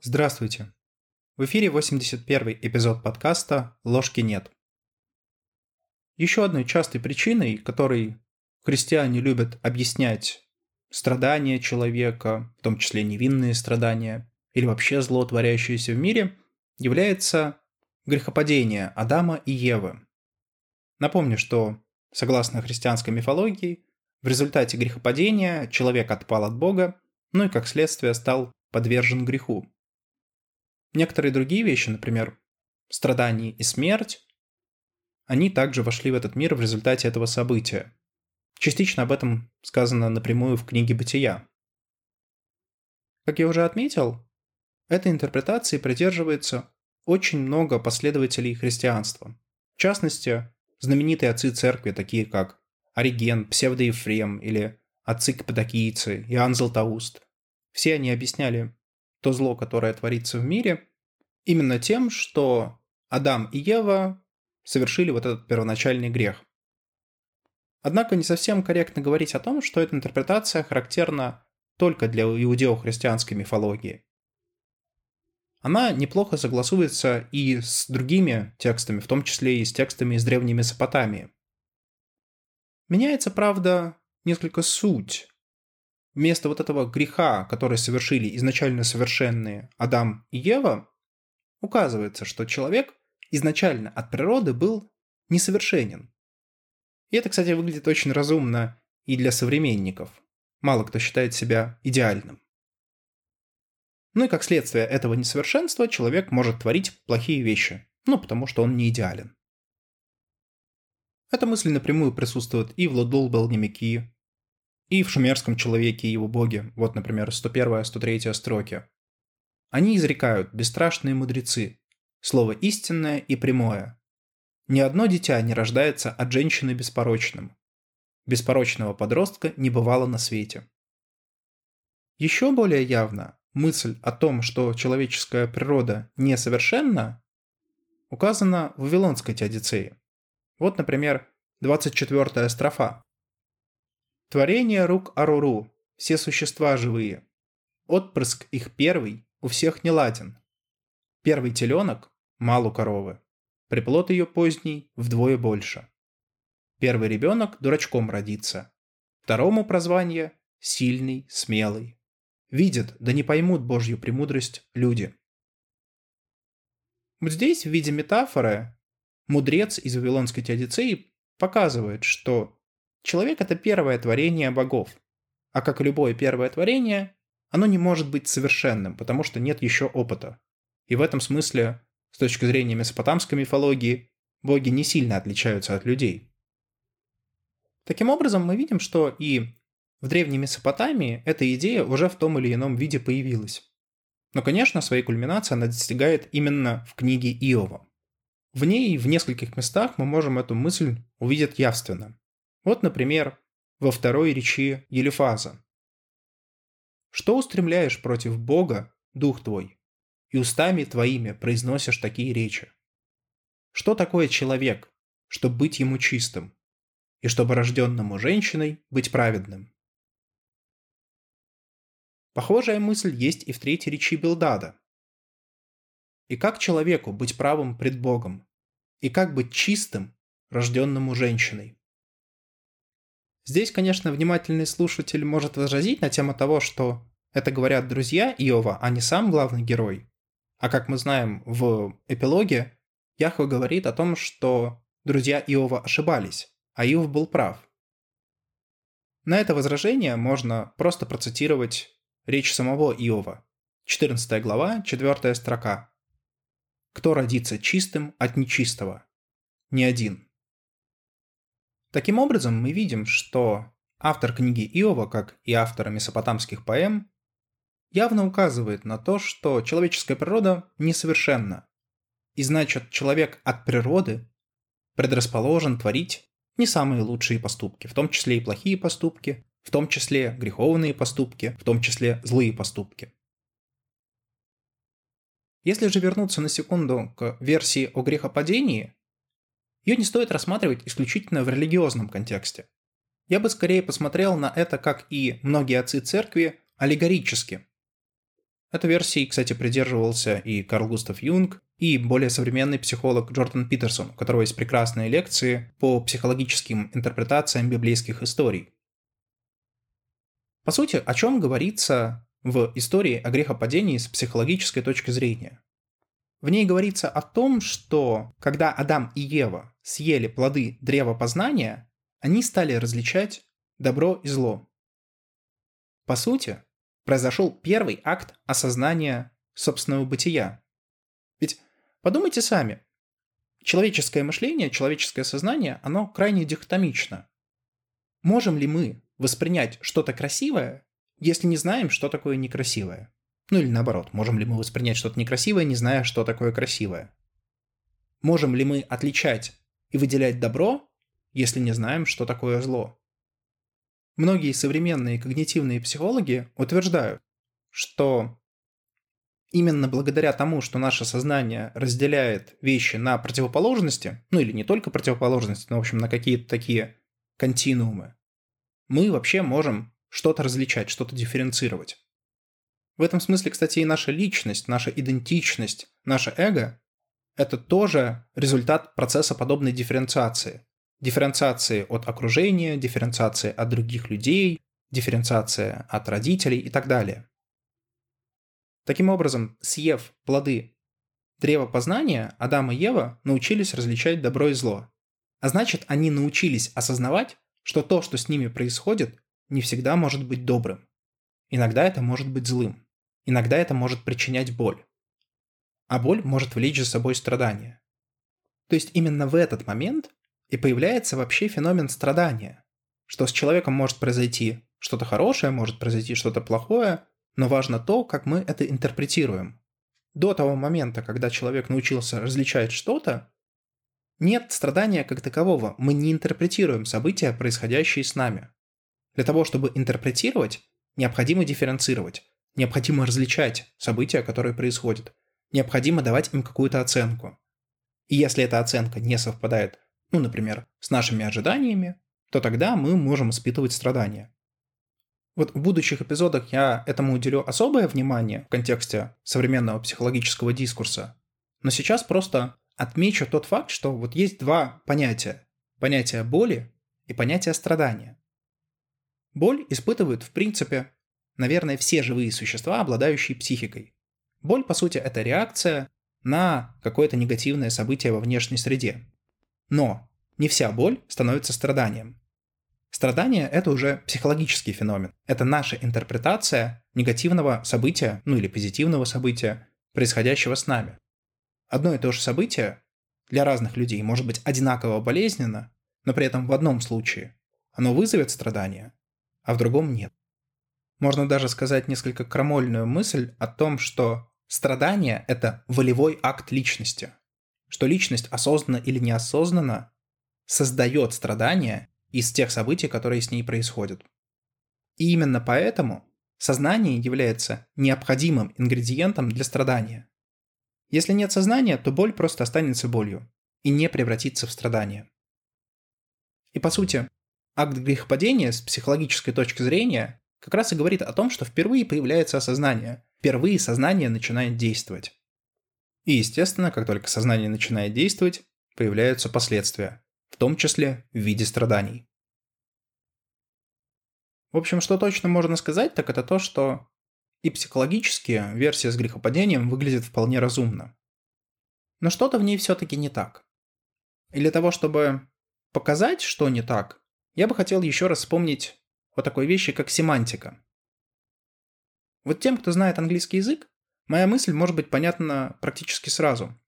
Здравствуйте. В эфире 81 эпизод подкаста «Ложки нет». Еще одной частой причиной, которой христиане любят объяснять страдания человека, в том числе невинные страдания, или вообще зло, творящееся в мире, является грехопадение Адама и Евы. Напомню, что, согласно христианской мифологии, в результате грехопадения человек отпал от Бога, ну и как следствие стал подвержен греху. Некоторые другие вещи, например, страдания и смерть, они также вошли в этот мир в результате этого события. Частично об этом сказано напрямую в книге «Бытия». Как я уже отметил, этой интерпретации придерживается очень много последователей христианства. В частности, знаменитые отцы церкви, такие как Ориген, Псевдоефрем или отцы Каппадокийцы, Иоанн Златоуст. Все они объясняли то зло, которое творится в мире, именно тем, что Адам и Ева совершили вот этот первоначальный грех. Однако не совсем корректно говорить о том, что эта интерпретация характерна только для иудео-христианской мифологии. Она неплохо согласуется и с другими текстами, в том числе и с текстами из Древней Месопотамии. Меняется, правда, несколько суть. Вместо вот этого греха, который совершили изначально совершенные Адам и Ева, указывается, что человек изначально от природы был несовершенен. И это, кстати, выглядит очень разумно и для современников. Мало кто считает себя идеальным. Ну и как следствие этого несовершенства человек может творить плохие вещи, ну потому что он не идеален. Эта мысль напрямую присутствует и в Лодолбел Немеки, и в шумерском человеке и его боге, вот, например, 101-103 строки. Они изрекают, бесстрашные мудрецы, слово истинное и прямое. Ни одно дитя не рождается от женщины беспорочным. Беспорочного подростка не бывало на свете. Еще более явно мысль о том, что человеческая природа несовершенна, указана в Вавилонской теодицее. Вот, например, 24-я строфа. «Творение рук Аруру, все существа живые. Отпрыск их первый у всех не ладен. Первый теленок – малу коровы. Приплод ее поздний вдвое больше. Первый ребенок дурачком родится. Второму прозвание – сильный, смелый. Видят, да не поймут Божью премудрость люди. Вот здесь в виде метафоры мудрец из Вавилонской теодицеи показывает, что человек – это первое творение богов. А как любое первое творение, оно не может быть совершенным, потому что нет еще опыта. И в этом смысле, с точки зрения месопотамской мифологии, боги не сильно отличаются от людей. Таким образом, мы видим, что и в древней Месопотамии эта идея уже в том или ином виде появилась. Но, конечно, своей кульминации она достигает именно в книге Иова. В ней в нескольких местах мы можем эту мысль увидеть явственно. Вот, например, во второй речи Елифаза, что устремляешь против Бога, дух твой, и устами твоими произносишь такие речи? Что такое человек, чтобы быть ему чистым, и чтобы рожденному женщиной быть праведным? Похожая мысль есть и в третьей речи Билдада. И как человеку быть правым пред Богом? И как быть чистым, рожденному женщиной? Здесь, конечно, внимательный слушатель может возразить на тему того, что это говорят друзья Иова, а не сам главный герой. А как мы знаем в эпилоге, Яхва говорит о том, что друзья Иова ошибались, а Иов был прав. На это возражение можно просто процитировать речь самого Иова. 14 глава, 4 строка. «Кто родится чистым от нечистого? Ни один». Таким образом, мы видим, что автор книги Иова, как и автор месопотамских поэм, явно указывает на то, что человеческая природа несовершенна. И значит, человек от природы предрасположен творить не самые лучшие поступки, в том числе и плохие поступки, в том числе греховные поступки, в том числе злые поступки. Если же вернуться на секунду к версии о грехопадении, ее не стоит рассматривать исключительно в религиозном контексте. Я бы скорее посмотрел на это, как и многие отцы церкви, аллегорически. Этой версии, кстати, придерживался и Карл Густав Юнг, и более современный психолог Джордан Питерсон, у которого есть прекрасные лекции по психологическим интерпретациям библейских историй. По сути, о чем говорится в истории о грехопадении с психологической точки зрения? В ней говорится о том, что когда Адам и Ева съели плоды древа познания, они стали различать добро и зло. По сути, произошел первый акт осознания собственного бытия. Ведь подумайте сами, человеческое мышление, человеческое сознание, оно крайне дихотомично. Можем ли мы воспринять что-то красивое, если не знаем, что такое некрасивое? Ну или наоборот, можем ли мы воспринять что-то некрасивое, не зная, что такое красивое? Можем ли мы отличать и выделять добро, если не знаем, что такое зло? Многие современные когнитивные психологи утверждают, что именно благодаря тому, что наше сознание разделяет вещи на противоположности, ну или не только противоположности, но в общем на какие-то такие континуумы, мы вообще можем что-то различать, что-то дифференцировать. В этом смысле, кстати, и наша личность, наша идентичность, наше эго – это тоже результат процесса подобной дифференциации дифференциации от окружения, дифференциации от других людей, дифференциация от родителей и так далее. Таким образом, съев плоды древа познания, Адам и Ева научились различать добро и зло. А значит, они научились осознавать, что то, что с ними происходит, не всегда может быть добрым. Иногда это может быть злым. Иногда это может причинять боль. А боль может влечь за собой страдания. То есть именно в этот момент и появляется вообще феномен страдания, что с человеком может произойти что-то хорошее, может произойти что-то плохое, но важно то, как мы это интерпретируем. До того момента, когда человек научился различать что-то, нет страдания как такового, мы не интерпретируем события, происходящие с нами. Для того, чтобы интерпретировать, необходимо дифференцировать, необходимо различать события, которые происходят, необходимо давать им какую-то оценку. И если эта оценка не совпадает ну, например, с нашими ожиданиями, то тогда мы можем испытывать страдания. Вот в будущих эпизодах я этому уделю особое внимание в контексте современного психологического дискурса, но сейчас просто отмечу тот факт, что вот есть два понятия. Понятие боли и понятие страдания. Боль испытывают, в принципе, наверное, все живые существа, обладающие психикой. Боль, по сути, это реакция на какое-то негативное событие во внешней среде. Но не вся боль становится страданием. Страдание – это уже психологический феномен. Это наша интерпретация негативного события, ну или позитивного события, происходящего с нами. Одно и то же событие для разных людей может быть одинаково болезненно, но при этом в одном случае оно вызовет страдания, а в другом нет. Можно даже сказать несколько крамольную мысль о том, что страдание – это волевой акт личности что личность осознанно или неосознанно создает страдания из тех событий, которые с ней происходят. И именно поэтому сознание является необходимым ингредиентом для страдания. Если нет сознания, то боль просто останется болью и не превратится в страдание. И по сути, акт грехопадения с психологической точки зрения как раз и говорит о том, что впервые появляется осознание, впервые сознание начинает действовать. И, естественно, как только сознание начинает действовать, появляются последствия, в том числе в виде страданий. В общем, что точно можно сказать, так это то, что и психологически версия с грехопадением выглядит вполне разумно. Но что-то в ней все-таки не так. И для того, чтобы показать, что не так, я бы хотел еще раз вспомнить о такой вещи, как семантика. Вот тем, кто знает английский язык, Моя мысль может быть понятна практически сразу.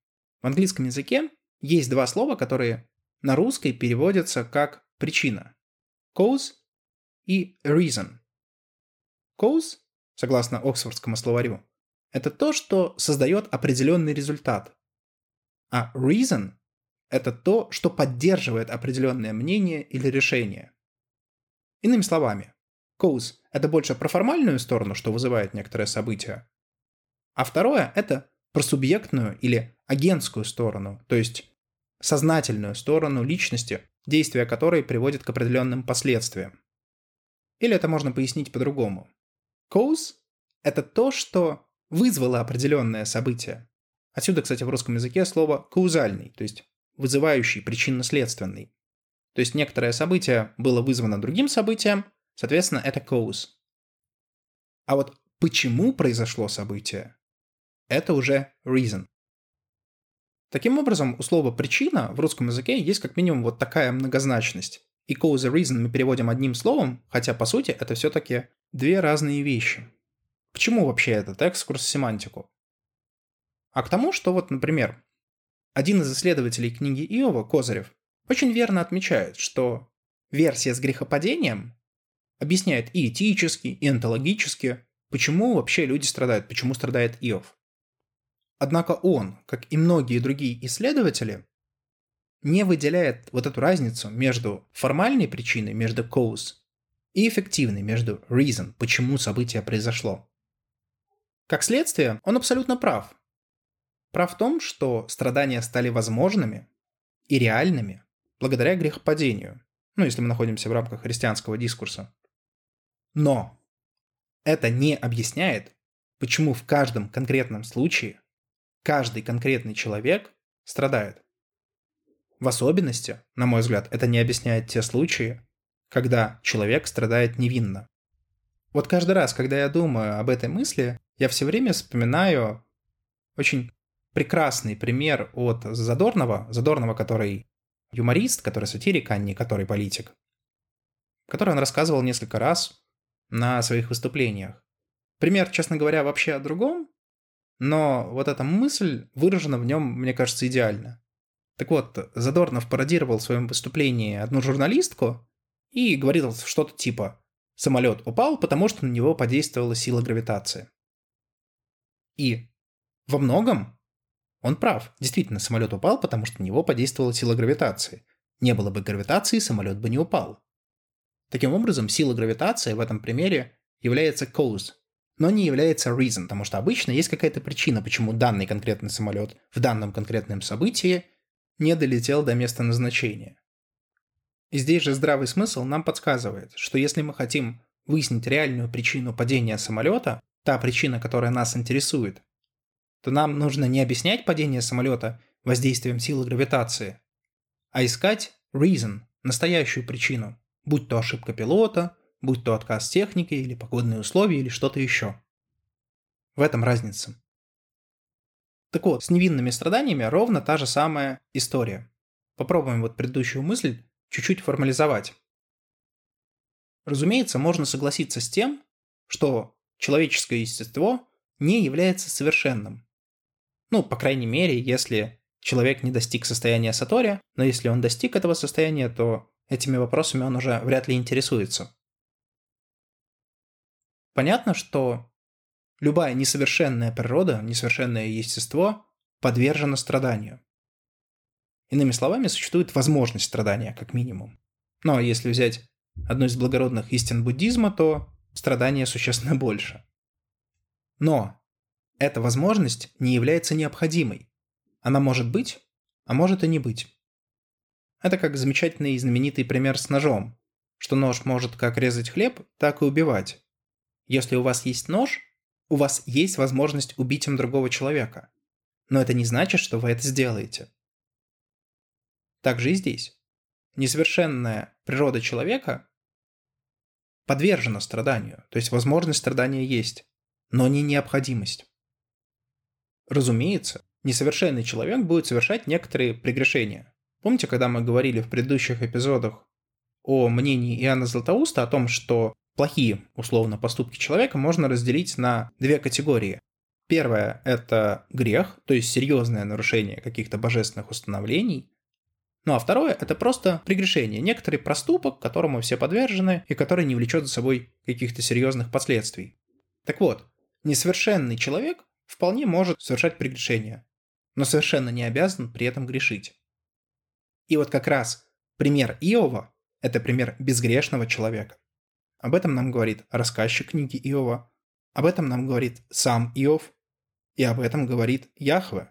В английском языке есть два слова, которые на русский переводятся как причина. Cause и reason. Cause, согласно Оксфордскому словарю, это то, что создает определенный результат. А reason – это то, что поддерживает определенное мнение или решение. Иными словами, cause – это больше про формальную сторону, что вызывает некоторое событие, а второе – это про субъектную или агентскую сторону, то есть сознательную сторону личности, действия которой приводит к определенным последствиям. Или это можно пояснить по-другому. Cause – это то, что вызвало определенное событие. Отсюда, кстати, в русском языке слово «каузальный», то есть вызывающий, причинно-следственный. То есть некоторое событие было вызвано другим событием, соответственно, это cause. А вот почему произошло событие, это уже reason. Таким образом, у слова «причина» в русском языке есть как минимум вот такая многозначность. И cause и reason мы переводим одним словом, хотя по сути это все-таки две разные вещи. Почему вообще этот экскурс в семантику? А к тому, что вот, например, один из исследователей книги Иова, Козырев, очень верно отмечает, что версия с грехопадением объясняет и этически, и онтологически, почему вообще люди страдают, почему страдает Иов. Однако он, как и многие другие исследователи, не выделяет вот эту разницу между формальной причиной, между cause, и эффективной, между reason, почему событие произошло. Как следствие, он абсолютно прав. Прав в том, что страдания стали возможными и реальными благодаря грехопадению, ну, если мы находимся в рамках христианского дискурса. Но это не объясняет, почему в каждом конкретном случае каждый конкретный человек страдает. В особенности, на мой взгляд, это не объясняет те случаи, когда человек страдает невинно. Вот каждый раз, когда я думаю об этой мысли, я все время вспоминаю очень прекрасный пример от Задорнова, Задорнова, который юморист, который сатирик, а не который политик, который он рассказывал несколько раз на своих выступлениях. Пример, честно говоря, вообще о другом, но вот эта мысль выражена в нем, мне кажется, идеально. Так вот, Задорнов пародировал в своем выступлении одну журналистку и говорил что-то типа «самолет упал, потому что на него подействовала сила гравитации». И во многом он прав. Действительно, самолет упал, потому что на него подействовала сила гравитации. Не было бы гравитации, самолет бы не упал. Таким образом, сила гравитации в этом примере является cause, но не является reason, потому что обычно есть какая-то причина, почему данный конкретный самолет в данном конкретном событии не долетел до места назначения. И здесь же здравый смысл нам подсказывает, что если мы хотим выяснить реальную причину падения самолета, та причина, которая нас интересует, то нам нужно не объяснять падение самолета воздействием силы гравитации, а искать reason, настоящую причину, будь то ошибка пилота, будь то отказ техники или погодные условия или что-то еще. В этом разница. Так вот, с невинными страданиями ровно та же самая история. Попробуем вот предыдущую мысль чуть-чуть формализовать. Разумеется, можно согласиться с тем, что человеческое естество не является совершенным. Ну, по крайней мере, если человек не достиг состояния Сатори, но если он достиг этого состояния, то этими вопросами он уже вряд ли интересуется. Понятно, что любая несовершенная природа, несовершенное естество подвержено страданию. Иными словами, существует возможность страдания, как минимум. Но если взять одну из благородных истин буддизма, то страдания существенно больше. Но эта возможность не является необходимой. Она может быть, а может и не быть. Это как замечательный и знаменитый пример с ножом, что нож может как резать хлеб, так и убивать. Если у вас есть нож, у вас есть возможность убить им другого человека. Но это не значит, что вы это сделаете. Так же и здесь. Несовершенная природа человека подвержена страданию, то есть возможность страдания есть, но не необходимость. Разумеется, несовершенный человек будет совершать некоторые прегрешения. Помните, когда мы говорили в предыдущих эпизодах о мнении Иоанна Златоуста о том, что плохие, условно, поступки человека можно разделить на две категории. Первое – это грех, то есть серьезное нарушение каких-то божественных установлений. Ну а второе – это просто прегрешение, некоторый проступок, которому все подвержены и который не влечет за собой каких-то серьезных последствий. Так вот, несовершенный человек вполне может совершать прегрешения, но совершенно не обязан при этом грешить. И вот как раз пример Иова – это пример безгрешного человека. Об этом нам говорит рассказчик книги Иова, об этом нам говорит сам Иов, и об этом говорит Яхве.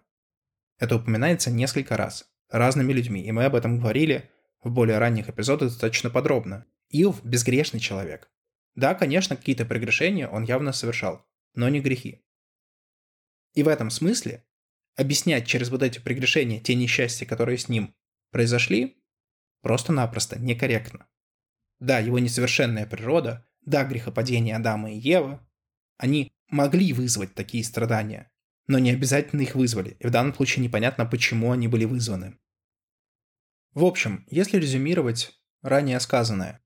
Это упоминается несколько раз, разными людьми, и мы об этом говорили в более ранних эпизодах достаточно подробно. Иов – безгрешный человек. Да, конечно, какие-то прегрешения он явно совершал, но не грехи. И в этом смысле объяснять через вот эти прегрешения те несчастья, которые с ним произошли, просто-напросто некорректно. Да, его несовершенная природа, да, грехопадение Адама и Евы, они могли вызвать такие страдания, но не обязательно их вызвали, и в данном случае непонятно, почему они были вызваны. В общем, если резюмировать ранее сказанное,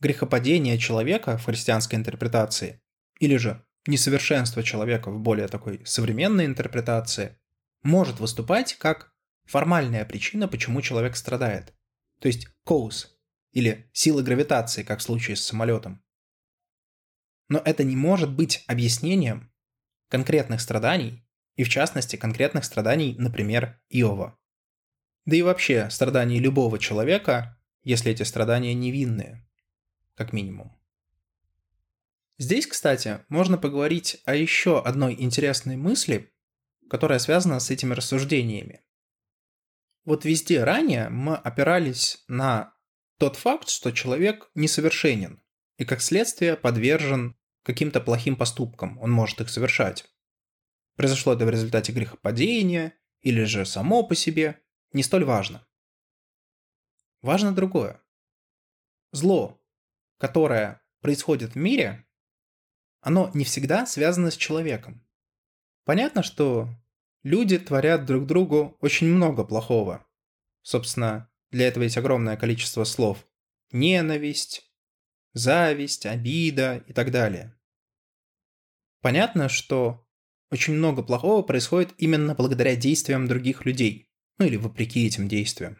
грехопадение человека в христианской интерпретации, или же несовершенство человека в более такой современной интерпретации, может выступать как формальная причина, почему человек страдает. То есть cause, или сила гравитации, как в случае с самолетом. Но это не может быть объяснением конкретных страданий, и в частности конкретных страданий, например, Иова. Да и вообще страданий любого человека, если эти страдания невинные, как минимум. Здесь, кстати, можно поговорить о еще одной интересной мысли, которая связана с этими рассуждениями. Вот везде ранее мы опирались на тот факт, что человек несовершенен и как следствие подвержен каким-то плохим поступкам, он может их совершать. Произошло это в результате грехопадения или же само по себе, не столь важно. Важно другое. Зло, которое происходит в мире, оно не всегда связано с человеком. Понятно, что люди творят друг другу очень много плохого. Собственно, для этого есть огромное количество слов. Ненависть, зависть, обида и так далее. Понятно, что очень много плохого происходит именно благодаря действиям других людей, ну или вопреки этим действиям.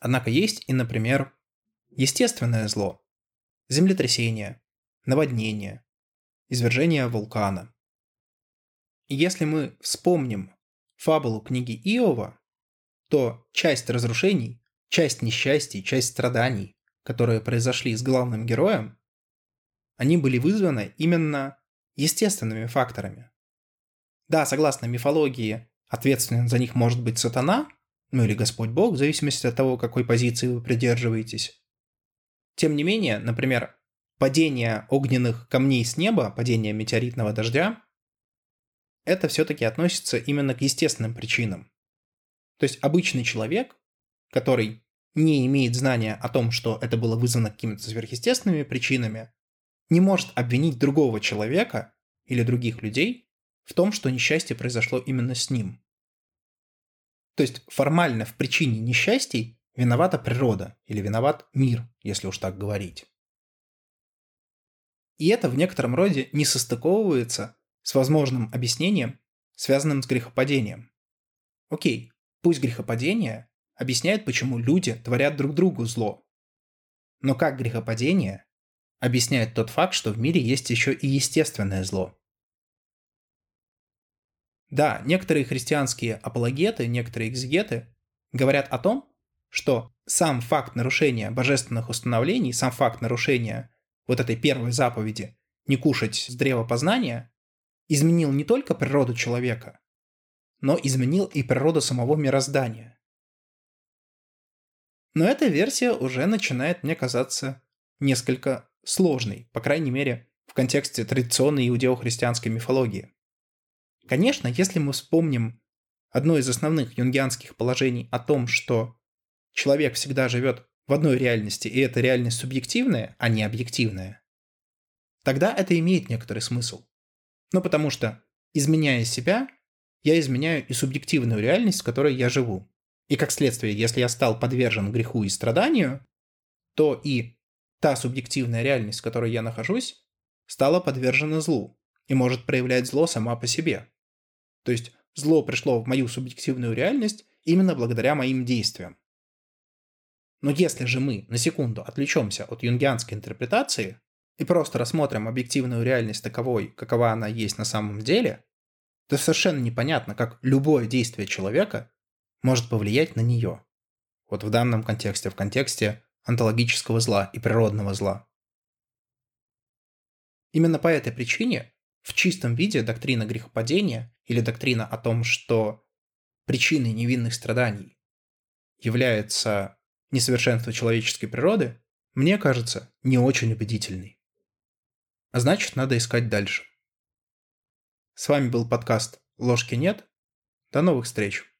Однако есть и, например, естественное зло, землетрясение, наводнение, извержение вулкана. Если мы вспомним фабулу книги Иова, то часть разрушений, часть несчастий, часть страданий, которые произошли с главным героем, они были вызваны именно естественными факторами. Да, согласно мифологии, ответственным за них может быть сатана, ну или Господь Бог, в зависимости от того, какой позиции вы придерживаетесь. Тем не менее, например, падение огненных камней с неба, падение метеоритного дождя, это все-таки относится именно к естественным причинам. То есть обычный человек, который не имеет знания о том, что это было вызвано какими-то сверхъестественными причинами, не может обвинить другого человека или других людей в том, что несчастье произошло именно с ним. То есть формально в причине несчастий виновата природа или виноват мир, если уж так говорить. И это в некотором роде не состыковывается с возможным объяснением, связанным с грехопадением. Окей, Пусть грехопадение объясняет, почему люди творят друг другу зло. Но как грехопадение объясняет тот факт, что в мире есть еще и естественное зло. Да, некоторые христианские апологеты, некоторые экзегеты говорят о том, что сам факт нарушения божественных установлений, сам факт нарушения вот этой первой заповеди «не кушать с древа познания» изменил не только природу человека, но изменил и природу самого мироздания. Но эта версия уже начинает мне казаться несколько сложной, по крайней мере, в контексте традиционной иудео-христианской мифологии. Конечно, если мы вспомним одно из основных юнгианских положений о том, что человек всегда живет в одной реальности, и эта реальность субъективная, а не объективная, тогда это имеет некоторый смысл. Ну потому что, изменяя себя, я изменяю и субъективную реальность, в которой я живу. И как следствие, если я стал подвержен греху и страданию, то и та субъективная реальность, в которой я нахожусь, стала подвержена злу и может проявлять зло сама по себе. То есть зло пришло в мою субъективную реальность именно благодаря моим действиям. Но если же мы на секунду отвлечемся от юнгианской интерпретации и просто рассмотрим объективную реальность таковой, какова она есть на самом деле, то совершенно непонятно, как любое действие человека может повлиять на нее. Вот в данном контексте, в контексте онтологического зла и природного зла. Именно по этой причине в чистом виде доктрина грехопадения или доктрина о том, что причиной невинных страданий является несовершенство человеческой природы, мне кажется, не очень убедительной. А значит, надо искать дальше. С вами был подкаст «Ложки нет». До новых встреч!